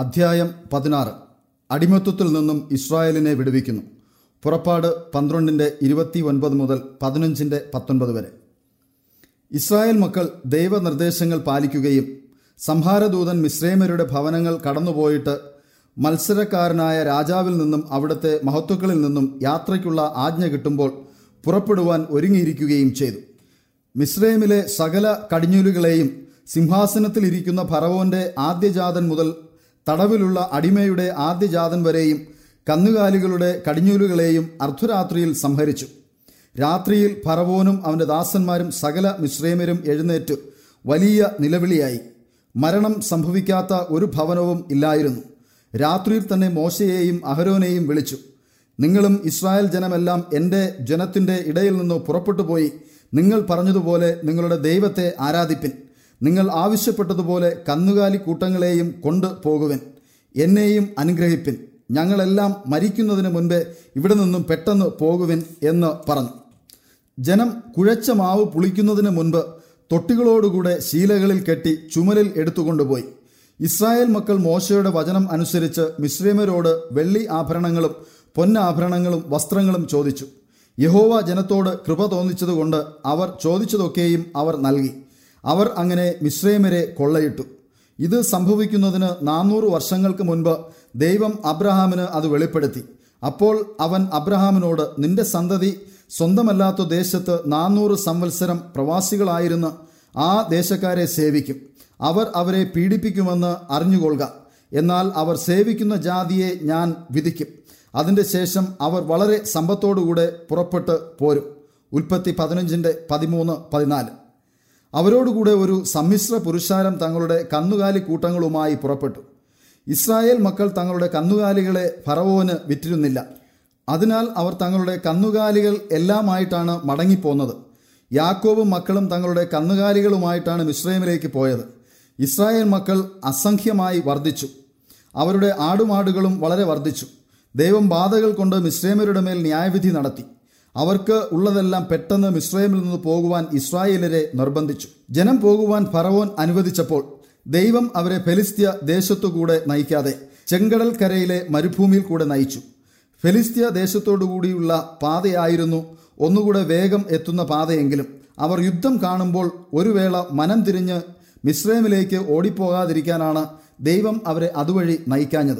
അധ്യായം പതിനാറ്. അടിമത്വത്തിൽ നിന്നും ഇസ്രായേലിനെ വിടുവിക്കുന്നു. പുറപ്പാട് പന്ത്രണ്ടിന്റെ ഇരുപത്തി ഒൻപത് മുതൽ പതിനഞ്ചിന്റെ പത്തൊൻപത് വരെ. ഇസ്രായേൽ മക്കൾ ദൈവനിർദ്ദേശങ്ങൾ പാലിക്കുകയും സംഹാരദൂതൻ മിശ്രേമരുടെ ഭവനങ്ങൾ കടന്നുപോയിട്ട് മത്സരക്കാരനായ രാജാവിൽ നിന്നും അവിടുത്തെ മഹത്വക്കളിൽ നിന്നും യാത്രയ്ക്കുള്ള ആജ്ഞ കിട്ടുമ്പോൾ പുറപ്പെടുവാൻ ഒരുങ്ങിയിരിക്കുകയും ചെയ്തു. മിശ്രേമിലെ സകല കടിഞ്ഞൂലുകളെയും സിംഹാസനത്തിലിരിക്കുന്ന ഫറവോന്റെ ആദ്യജാതൻ മുതൽ തടവിലുള്ള അടിമയുടെ ആദ്യജാതൻ വരെയും കന്നുകാലികളുടെ കടിഞ്ഞൂലുകളെയും അർദ്ധരാത്രിയിൽ സംഹരിച്ചു. രാത്രിയിൽ ഫറവോനും അവന്റെ ദാസന്മാരും സകല മിശ്രേമരും എഴുന്നേറ്റ് വലിയ നിലവിളിയായി. മരണം സംഭവിക്കാത്ത ഒരു ഭവനവും ഇല്ലായിരുന്നു. രാത്രിയിൽ തന്നെ മോശയെയും അഹരോനെയും വിളിച്ചു. നിങ്ങളും ഇസ്രായേൽ ജനമെല്ലാം എന്റെ ജനത്തിന്റെ ഇടയിൽ നിന്ന് പുറപ്പെട്ടു പോയി നിങ്ങൾ പറഞ്ഞതുപോലെ നിങ്ങളുടെ ദൈവത്തെ ആരാധിപ്പിൻ. നിങ്ങൾ ആവശ്യപ്പെട്ടതുപോലെ കന്നുകാലി കൂട്ടങ്ങളെയും കൊണ്ട് പോകുവൻ എന്നെയും അനുഗ്രഹിപ്പിൻ. ഞങ്ങളെല്ലാം മരിക്കുന്നതിന് മുൻപേ ഇവിടെ നിന്നും പെട്ടെന്ന് പോകുവൻ എന്ന് പറഞ്ഞു. ജനം കുഴച്ച മാവ് പുളിക്കുന്നതിന് മുൻപ് തൊട്ടികളോടുകൂടെ ശീലകളിൽ കെട്ടി ചുമലിൽ എടുത്തുകൊണ്ടുപോയി. ഇസ്രായേൽ മക്കൾ മോശയുടെ വചനം അനുസരിച്ച് മിശ്രീമരോട് വെള്ളി ആഭരണങ്ങളും പൊന്നാഭരണങ്ങളും വസ്ത്രങ്ങളും ചോദിച്ചു. യഹോവ ജനത്തോട് കൃപ തോന്നിച്ചതുകൊണ്ട് അവർ ചോദിച്ചതൊക്കെയും അവർ നൽകി. അവർ അങ്ങനെ മിശ്രൈമരെ കൊള്ളയിട്ടു. ഇത് സംഭവിക്കുന്നതിന് നാനൂറ് വർഷങ്ങൾക്ക് മുൻപ് ദൈവം അബ്രഹാമിന് അത് വെളിപ്പെടുത്തി. അപ്പോൾ അവൻ അബ്രഹാമിനോട് നിന്റെ സന്തതി സ്വന്തമല്ലാത്ത ദേശത്ത് നാനൂറ് സംവത്സരം പ്രവാസികളായിരുന്ന ആ ദേശക്കാരെ സേവിക്കും. അവർ അവരെ പീഡിപ്പിക്കുമെന്ന് അറിഞ്ഞുകൊള്ളുക. എന്നാൽ അവർ സേവിക്കുന്ന ജാതിയെ ഞാൻ വിധിക്കും. അതിന്റെ ശേഷം അവർ വളരെ സമ്പത്തോടുകൂടെ പുറപ്പെട്ട് പോരും. ഉൽപ്പത്തി പതിനഞ്ചിന്റെ പതിമൂന്ന് പതിനാല്. അവരോടുകൂടെ ഒരു സമ്മിശ്ര പുരുഷാരം തങ്ങളുടെ കന്നുകാലി കൂട്ടങ്ങളുമായി പുറപ്പെട്ടു. ഇസ്രായേൽ മക്കൾ തങ്ങളുടെ കന്നുകാലികളെ ഫറവോന് വിറ്റിരുന്നില്ല. അതിനാൽ അവർ തങ്ങളുടെ കന്നുകാലികൾ എല്ലാമായിട്ടാണ് മടങ്ങിപ്പോന്നത്. യാക്കോബും മക്കളും തങ്ങളുടെ കന്നുകാലികളുമായിട്ടാണ് മിശ്രൈമിലേക്ക് പോയത്. ഇസ്രായേൽ മക്കൾ അസംഖ്യമായി വർദ്ധിച്ചു. അവരുടെ ആടുമാടുകളും വളരെ വർദ്ധിച്ചു. ദൈവം ബാധകൾ കൊണ്ട് മിശ്രൈമരുടെ മേൽ ന്യായവിധി നടത്തി. അവർക്ക് ഉള്ളതെല്ലാം പെട്ടെന്ന് മിശ്രയമിൽ നിന്ന് പോകുവാൻ ഇസ്രായേലരെ നിർബന്ധിച്ചു. ജനം പോകുവാൻ ഫറവോൻ അനുവദിച്ചപ്പോൾ ദൈവം അവരെ ഫെലിസ്ത്യ ദേശത്തുകൂടെ നയിക്കാതെ ചെങ്കടൽ കരയിലെ മരുഭൂമിയിൽ കൂടെ നയിച്ചു. ഫെലിസ്ത്യ ദേശത്തോടുകൂടിയുള്ള പാതയായിരുന്നു ഒന്നുകൂടെ വേഗം എത്തുന്ന പാതയെങ്കിലും അവർ യുദ്ധം കാണുമ്പോൾ ഒരു വേള മനം തിരിഞ്ഞ് മിശ്രയമിലേക്ക് ഓടിപ്പോകാതിരിക്കാനാണ് ദൈവം അവരെ അതുവഴി നയിക്കാഞ്ഞത്.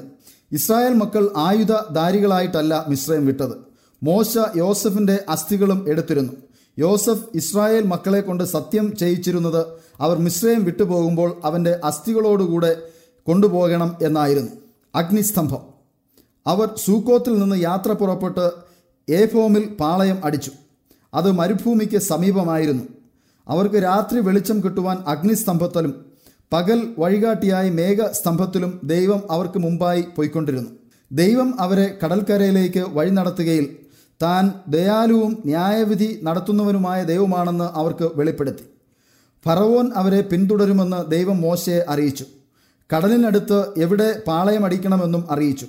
ഇസ്രായേൽ മക്കൾ ആയുധധാരികളായിട്ടല്ല മിശ്രയം വിട്ടത്. മോശ യോസഫിന്റെ അസ്ഥികളും എടുത്തിരുന്നു. യോസഫ് ഇസ്രായേൽ മക്കളെ കൊണ്ട് സത്യം ചെയ്യിച്ചിരുന്നത് അവർ മിശ്രയം വിട്ടുപോകുമ്പോൾ അവന്റെ അസ്ഥികളോടുകൂടെ കൊണ്ടുപോകണം എന്നായിരുന്നു. അഗ്നിസ്തംഭം. അവർ സൂക്കോത്തിൽ നിന്ന് യാത്ര പുറപ്പെട്ട് ഏഫോമിൽ പാളയം അടിച്ചു. അത് മരുഭൂമിക്ക് സമീപമായിരുന്നു. അവർക്ക് രാത്രി വെളിച്ചം കിട്ടുവാൻ അഗ്നിസ്തംഭത്തിലും പകൽ വഴികാട്ടിയായി മേഘസ്തംഭത്തിലും ദൈവം അവർക്ക് മുമ്പായി പോയിക്കൊണ്ടിരുന്നു. ദൈവം അവരെ കടൽക്കരയിലേക്ക് വഴി നടത്തുകയിൽ താൻ ദയാലുവും ന്യായവിധി നടത്തുന്നവനുമായ ദൈവമാണെന്ന് അവർക്ക് വെളിപ്പെടുത്തി. ഫറവോൻ അവരെ പിന്തുടരുമെന്ന് ദൈവം മോശയെ അറിയിച്ചു. കടലിനടുത്ത് എവിടെ പാളയമടിക്കണമെന്നും അറിയിച്ചു.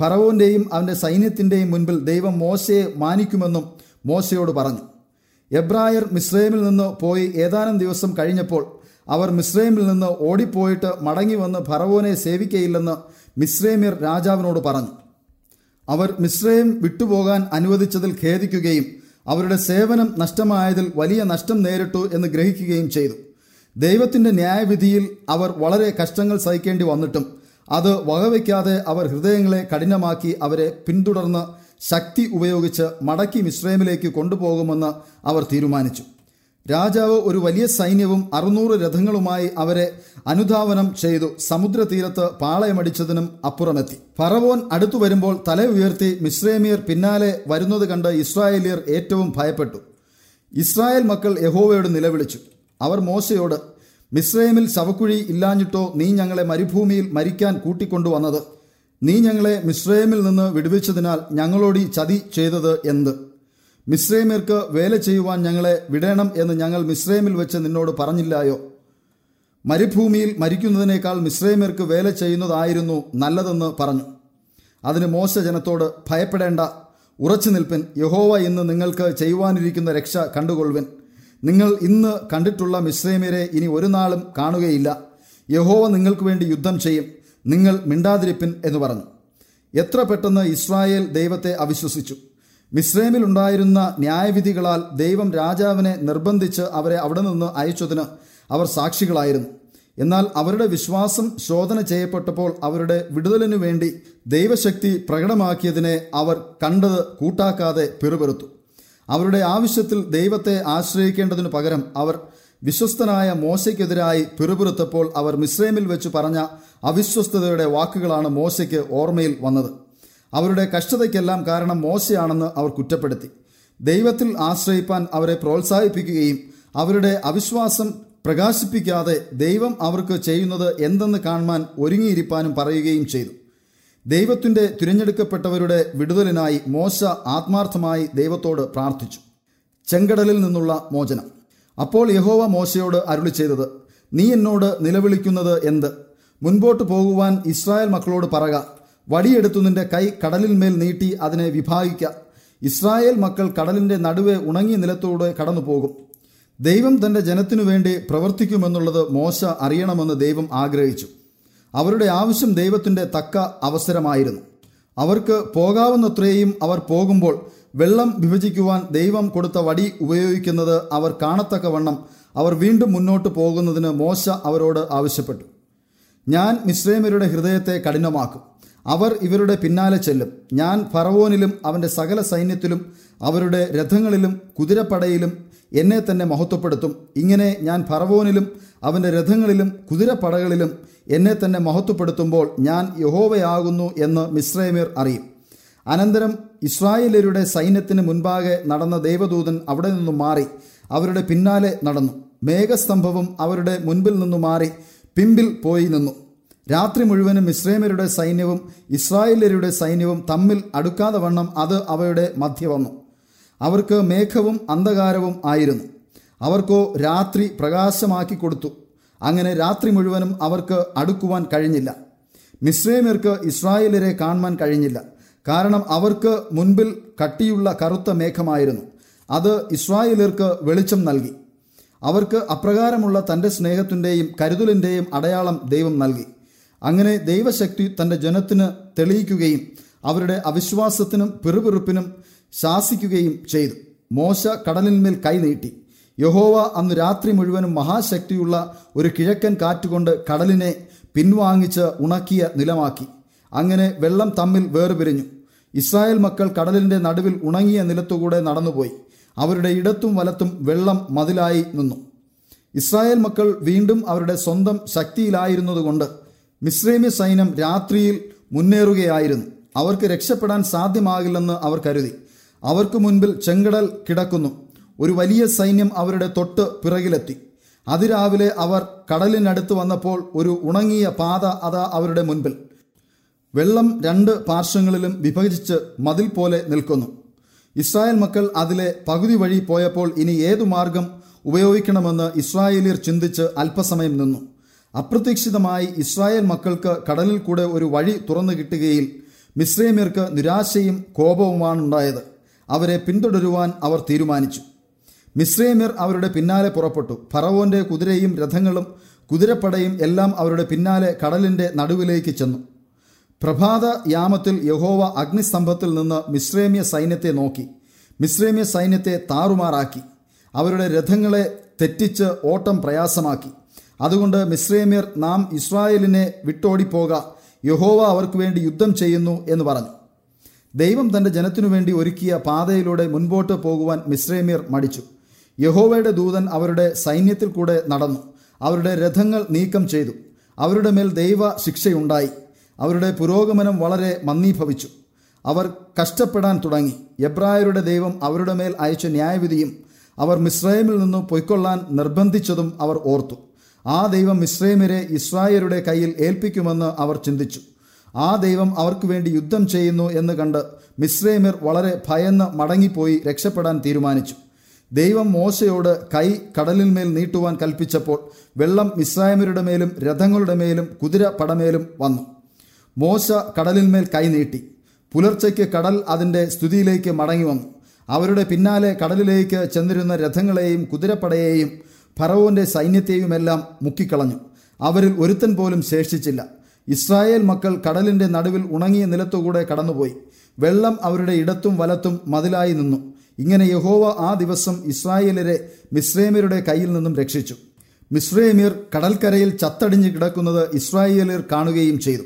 ഫറവോന്റെയും അവന്റെ സൈന്യത്തിന്റെയും മുൻപിൽ ദൈവം മോശയെ മാനിക്കുമെന്നും മോശയോട് പറഞ്ഞു. എബ്രായർ മിസ്രൈമിൽ നിന്ന് പോയി ഏതാനും ദിവസം കഴിഞ്ഞപ്പോൾ അവർ മിസ്രൈമിൽ നിന്ന് ഓടിപ്പോയിട്ട് മടങ്ങി വന്ന് ഫറവോനെ സേവിക്കയില്ലെന്ന് മിസ്രൈമ്യർ രാജാവിനോട് പറഞ്ഞു. അവർ മിശ്രയും വിട്ടുപോകാൻ അനുവദിച്ചതിൽ ഖേദിക്കുകയും അവരുടെ സേവനം നഷ്ടമായതിൽ വലിയ നഷ്ടം നേരിട്ടു എന്ന് ഗ്രഹിക്കുകയും ചെയ്തു. ദൈവത്തിന്റെ ന്യായവിധിയിൽ അവർ വളരെ കഷ്ടങ്ങൾ സഹിക്കേണ്ടി വന്നിട്ടും അത് വകവയ്ക്കാതെ അവർ ഹൃദയങ്ങളെ കഠിനമാക്കി അവരെ പിന്തുടർന്ന് ശക്തി ഉപയോഗിച്ച് മടക്കി മിശ്രൈമിലേക്ക് കൊണ്ടുപോകുമെന്ന് അവർ തീരുമാനിച്ചു. രാജാവ് ഒരു വലിയ സൈന്യവും അറുന്നൂറ് രഥങ്ങളുമായി അവരെ അനുധാവനം ചെയ്തു. സമുദ്രതീരത്ത് പാളയമടിച്ചതിനും അപ്പുറമെത്തി. ഫറവോൻ അടുത്തു വരുമ്പോൾ തല ഉയർത്തി മിശ്രേമിയർ പിന്നാലെ വരുന്നത് കണ്ട് ഇസ്രായേലിയർ ഏറ്റവും ഭയപ്പെട്ടു. ഇസ്രായേൽ മക്കൾ യഹോവയോട് നിലവിളിച്ചു. അവർ മോശയോട് മിശ്രേമിൽ ശവക്കുഴി ഇല്ലാഞ്ഞിട്ടോ നീ ഞങ്ങളെ മരുഭൂമിയിൽ മരിക്കാൻ കൂട്ടിക്കൊണ്ടുവന്നത്? നീ ഞങ്ങളെ മിശ്രേമിൽ നിന്ന് വിടുവിച്ചതിനാൽ ഞങ്ങളോട് ഈ ചതി ചെയ്തത് എന്ത്? മിസ്രൈമ്യർക്ക് വേല ചെയ്യുവാൻ ഞങ്ങളെ വിടേണം എന്ന് ഞങ്ങൾ മിസ്രൈമിൽ വെച്ച് നിന്നോട് പറഞ്ഞില്ലായോ? മരുഭൂമിയിൽ മരിക്കുന്നതിനേക്കാൾ മിസ്രൈമ്യർക്ക് വേല ചെയ്യുന്നതായിരുന്നു നല്ലതെന്ന് പറഞ്ഞു. അതിന് മോശ ജനത്തോട് ഭയപ്പെടേണ്ട. ഉറച്ചു നിൽപ്പിൻ. യഹോവ ഇന്ന് നിങ്ങൾക്ക് ചെയ്യുവാനിരിക്കുന്ന രക്ഷ കണ്ടുകൊള്ളുവിൻ. നിങ്ങൾ ഇന്ന് കണ്ടിട്ടുള്ള മിശ്രൈമ്യരെ ഇനി ഒരു നാളും കാണുകയില്ല. യഹോവ നിങ്ങൾക്ക് വേണ്ടി യുദ്ധം ചെയ്യും. നിങ്ങൾ മിണ്ടാതിരിപ്പിൻ എന്ന് പറഞ്ഞു. എത്ര പെട്ടെന്ന് ഇസ്രായേൽ ദൈവത്തെ അവിശ്വസിച്ചു. മിസ്രൈമിലുണ്ടായിരുന്ന ന്യായവിധികളാൽ ദൈവം രാജാവിനെ നിർബന്ധിച്ച് അവരെ അവിടെ നിന്ന് അയച്ചതിന് അവർ സാക്ഷികളായിരുന്നു. എന്നാൽ അവരുടെ വിശ്വാസം ശോധന ചെയ്യപ്പെട്ടപ്പോൾ അവരുടെ വിടുതലിനു വേണ്ടി ദൈവശക്തി പ്രകടമാക്കിയതിനെ അവർ കണ്ടത് കൂട്ടാക്കാതെ പിറുപെറുത്തു. അവരുടെ ആവശ്യത്തിൽ ദൈവത്തെ ആശ്രയിക്കേണ്ടതിനു പകരം അവർ വിശ്വസ്തനായ മോശയ്ക്കെതിരായി പിറുപിറുത്തപ്പോൾ അവർ മിസ്രൈമിൽ വെച്ച് പറഞ്ഞ അവിശ്വസ്തതയുടെ വാക്കുകളാണ് മോശയ്ക്ക് ഓർമ്മയിൽ വന്നത്. അവരുടെ കഷ്ടതയ്ക്കെല്ലാം കാരണം മോശയാണെന്ന് അവർ കുറ്റപ്പെടുത്തി. ദൈവത്തിൽ ആശ്രയിപ്പാൻ അവരെ പ്രോത്സാഹിപ്പിക്കുകയും അവരുടെ അവിശ്വാസം പ്രകാശിപ്പിക്കാതെ ദൈവം അവർക്ക് ചെയ്യുന്നത് എന്തെന്ന് കാണുവാൻ ഒരുങ്ങിയിരിപ്പാനും പറയുകയും ചെയ്തു. ദൈവത്തിന്റെ തിരഞ്ഞെടുക്കപ്പെട്ടവരുടെ വിടുതലിനായി മോശ ആത്മാർത്ഥമായി ദൈവത്തോട് പ്രാർത്ഥിച്ചു. ചെങ്കടലിൽ നിന്നുള്ള മോചനം. അപ്പോൾ യഹോവ മോശയോട് അരുളി ചെയ്തത് നീ എന്നോട് നിലവിളിക്കുന്നത് എന്ത്? മുൻപോട്ട് പോകുവാൻ ഇസ്രായേൽ മക്കളോട് പറക. വടിയെടുത്തു നിന്റെ കൈ കടലിന്മേൽ നീട്ടി അതിനെ വിഭാഗിക്ക. ഇസ്രായേൽ മക്കൾ കടലിന്റെ നടുവെ ഉണങ്ങിയ നിലത്തോടെ കടന്നു പോകും ദൈവം തന്റെ ജനത്തിനു വേണ്ടി പ്രവർത്തിക്കുമെന്നുള്ളത് മോശ അറിയണമെന്ന് ദൈവം ആഗ്രഹിച്ചു. അവരുടെ ആവശ്യം ദൈവത്തിന്റെ തക്ക അവസരമായിരുന്നു. അവർക്ക് പോകാവുന്നത്രയും അവർ പോകുമ്പോൾ വെള്ളം വിഭജിക്കുവാൻ ദൈവം കൊടുത്ത വടി ഉപയോഗിക്കുന്നത് അവർ കാണത്തക്കവണ്ണം അവർ വീണ്ടും മുന്നോട്ട് പോകുന്നതിന് മോശ അവരോട് ആവശ്യപ്പെട്ടു. ഞാൻ മിശ്രേമരുടെ ഹൃദയത്തെ കഠിനമാക്കും. അവർ ഇവരുടെ പിന്നാലെ ചെല്ലും. ഞാൻ ഫറവോനിലും അവന്റെ സകല സൈന്യത്തിലും അവരുടെ രഥങ്ങളിലും കുതിരപ്പടയിലും എന്നെ തന്നെ മഹത്വപ്പെടുത്തും. ഇങ്ങനെ ഞാൻ ഫറവോനിലും അവന്റെ രഥങ്ങളിലും കുതിരപ്പടകളിലും എന്നെ തന്നെ മഹത്വപ്പെടുത്തുമ്പോൾ ഞാൻ യഹോവയാകുന്നു എന്ന് മിശ്രൈമീർ അറിയും. അനന്തരം ഇസ്രായേലരുടെ സൈന്യത്തിന് മുൻപാകെ നടന്ന ദൈവദൂതൻ അവിടെ നിന്നും മാറി അവരുടെ പിന്നാലെ നടന്നു. മേഘസ്തംഭവും അവരുടെ മുൻപിൽ നിന്നു മാറി പിമ്പിൽ പോയി നിന്നു. രാത്രി മുഴുവനും ഇസ്രേമരുടെ സൈന്യവും ഇസ്രായേലരുടെ സൈന്യവും തമ്മിൽ അടുക്കാതെ വണ്ണം അത് അവയുടെ മധ്യ വന്നു. അവർക്ക് മേഘവും അന്ധകാരവും ആയിരുന്നു. അവർക്കോ രാത്രി പ്രകാശമാക്കി കൊടുത്തു. അങ്ങനെ രാത്രി മുഴുവനും അവർക്ക് അടുക്കുവാൻ കഴിഞ്ഞില്ല. മിശ്രേമ്യർക്ക് ഇസ്രായേലരെ കാണുവാൻ കഴിഞ്ഞില്ല. കാരണം അവർക്ക് മുൻപിൽ കട്ടിയുള്ള കറുത്ത മേഘമായിരുന്നു. അത് ഇസ്രായേലർക്ക് വെളിച്ചം നൽകി. അവർക്ക് അപ്രകാരമുള്ള തന്റെ സ്നേഹത്തിന്റെയും കരുതലിന്റെയും അടയാളം ദൈവം നൽകി. അങ്ങനെ ദൈവശക്തി തന്റെ ജനത്തിന് തെളിയിക്കുകയും അവരുടെ അവിശ്വാസത്തിനും പിറുപിറുപ്പിനും ശാസിക്കുകയും ചെയ്തു. മോശ കടലിന്മേൽ കൈനീട്ടി യഹോവ അന്ന് രാത്രി മുഴുവനും മഹാശക്തിയുള്ള ഒരു കിഴക്കൻ കാറ്റുകൊണ്ട് കടലിനെ പിൻവാങ്ങിച്ച് ഉണക്കിയ നിലമാക്കി. അങ്ങനെ വെള്ളം തമ്മിൽ വേർപിരിഞ്ഞു. ഇസ്രായേൽ മക്കൾ കടലിന്റെ നടുവിൽ ഉണങ്ങിയ നിലത്തുകൂടെ നടന്നുപോയി. അവരുടെ ഇടത്തും വലത്തും വെള്ളം മതിലായി നിന്നു. ഇസ്രായേൽ മക്കൾ വീണ്ടും അവരുടെ സ്വന്തം ശക്തിയിലായിരുന്നതുകൊണ്ട് മിശ്രൈമ്യ സൈന്യം രാത്രിയിൽ മുന്നേറുകയായിരുന്നു. അവർക്ക് രക്ഷപ്പെടാൻ സാധ്യമാകില്ലെന്ന് അവർ കരുതി. അവർക്ക് മുൻപിൽ ചെങ്കടൽ കിടക്കുന്നു. ഒരു വലിയ സൈന്യം അവരുടെ തൊട്ട് പിറകിലെത്തി. അതിരാവിലെ അവർ കടലിനടുത്ത് വന്നപ്പോൾ ഒരു ഉണങ്ങിയ പാത അതാ അവരുടെ മുൻപിൽ. വെള്ളം രണ്ട് പാർശ്വങ്ങളിലും വിഭജിച്ച് മതിൽ പോലെ നിൽക്കുന്നു. ഇസ്രായേൽ മക്കൾ അതിലെ പകുതി വഴി പോയപ്പോൾ ഇനി ഏതു മാർഗം ഉപയോഗിക്കണമെന്ന് ഇസ്രായേലിയർ ചിന്തിച്ച് അല്പസമയം നിന്നു. അപ്രതീക്ഷിതമായി ഇസ്രായേൽ മക്കൾക്ക് കടലിൽ കൂടെ ഒരു വഴി തുറന്നു കിട്ടുകയിൽ മിശ്രൈമ്യർക്ക് നിരാശയും കോപവുമാണ് ഉണ്ടായത് അവരെ പിന്തുടരുവാൻ അവർ തീരുമാനിച്ചു. മിശ്രൈമ്യർ അവരുടെ പിന്നാലെ പുറപ്പെട്ടു. ഫറവോന്റെ കുതിരയും രഥങ്ങളും കുതിരപ്പടയും എല്ലാം അവരുടെ പിന്നാലെ കടലിന്റെ നടുവിലേക്ക് ചെന്നു. പ്രഭാത യാമത്തിൽ യഹോവ അഗ്നിസ്തംഭത്തിൽ നിന്ന് മിശ്രേമ്യ സൈന്യത്തെ നോക്കി. മിശ്രേമ്യ സൈന്യത്തെ താറുമാറാക്കി. അവരുടെ രഥങ്ങളെ തെറ്റിച്ച് ഓട്ടം പ്രയാസമാക്കി. അതുകൊണ്ട് മിശ്രേമ്യർ നാം ഇസ്രായേലിനെ വിട്ടോടിപ്പോക യഹോവ അവർക്ക് വേണ്ടി യുദ്ധം ചെയ്യുന്നു എന്ന് പറഞ്ഞു. ദൈവം തന്റെ ജനത്തിനു വേണ്ടി ഒരുക്കിയ പാതയിലൂടെ മുൻപോട്ട് പോകുവാൻ മിശ്രേമ്യർ മടിച്ചു. യഹോവയുടെ ദൂതൻ അവരുടെ സൈന്യത്തിൽ കൂടെ നടന്നു. അവരുടെ രഥങ്ങൾ നീക്കം ചെയ്തു. അവരുടെ മേൽ ദൈവ ശിക്ഷയുണ്ടായി. അവരുടെ പുരോഗമനം വളരെ മന്ദീഭവിച്ചു. അവർ കഷ്ടപ്പെടാൻ തുടങ്ങി. എബ്രായരുടെ ദൈവം അവരുടെ മേൽ അയച്ച ന്യായവിധിയും അവർ മിസ്രൈമിൽ നിന്ന് പൊയ്ക്കൊള്ളാൻ നിർബന്ധിച്ചതും അവർ ഓർത്തു. ആ ദൈവം മിസ്രൈമിരെ ഇസ്രായേലുടെ കയ്യിൽ ഏൽപ്പിക്കുമെന്ന് അവർ ചിന്തിച്ചു. ആ ദൈവം അവർക്ക് വേണ്ടി യുദ്ധം ചെയ്യുന്നു എന്ന് കണ്ട് മിശ്രൈമിർ വളരെ ഭയന്ന് മടങ്ങിപ്പോയി രക്ഷപ്പെടാൻ തീരുമാനിച്ചു. ദൈവം മോശയോട് കൈ കടലിന്മേൽ നീട്ടുവാൻ കൽപ്പിച്ചപ്പോൾ വെള്ളം മിസ്രായമരുടെ മേലും രഥങ്ങളുടെ മേലും കുതിര പടമേലും വന്നു. മോശ കടലിന്മേൽ കൈ നീട്ടി. പുലർച്ചയ്ക്ക് കടൽ അതിന്റെ സ്തുതിയിലേക്ക് മടങ്ങി വന്നു. അവരുടെ പിന്നാലെ കടലിലേക്ക് ചെന്നിരുന്ന രഥങ്ങളെയും കുതിരപ്പടയെയും ഫറവോന്റെ സൈന്യത്തെയുമെല്ലാം മുക്കിക്കളഞ്ഞു. അവരിൽ ഒരുത്തൻ പോലും ശേഷിച്ചില്ല. ഇസ്രായേൽ മക്കൾ കടലിന്റെ നടുവിൽ ഉണങ്ങിയ നിലത്തുകൂടെ കടന്നുപോയി. വെള്ളം അവരുടെ ഇടത്തും വലത്തും മതിലായി നിന്നു. ഇങ്ങനെ യഹോവ ആ ദിവസം ഇസ്രായേലരെ മിശ്രേമ്യരുടെ കയ്യിൽ നിന്നും രക്ഷിച്ചു. മിശ്രേമ്യർ കടൽക്കരയിൽ ചത്തടിഞ്ഞ് കിടക്കുന്നത് ഇസ്രായേലിയർ കാണുകയും ചെയ്തു.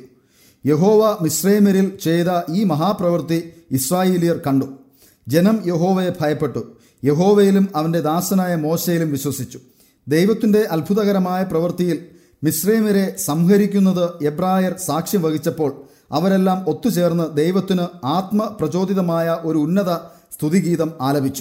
യഹോവ മിശ്രേമ്യരിൽ ചെയ്ത ഈ മഹാപ്രവൃത്തി ഇസ്രായേലിയർ കണ്ടു. ജനം യഹോവയെ ഭയപ്പെട്ടു. യഹോവയിലും അവന്റെ ദാസനായ മോശയിലും വിശ്വസിച്ചു. ദൈവത്തിന്റെ അത്ഭുതകരമായ പ്രവൃത്തിയിൽ മിശ്രൈമരെ സംഹരിക്കുന്നത് എബ്രായർ സാക്ഷ്യം വഹിച്ചപ്പോൾ അവരെല്ലാം ഒത്തുചേർന്ന് ദൈവത്തിന് ആത്മപ്രചോദിതമായ ഒരു ഉന്നത സ്തുതിഗീതം ആലപിച്ചു.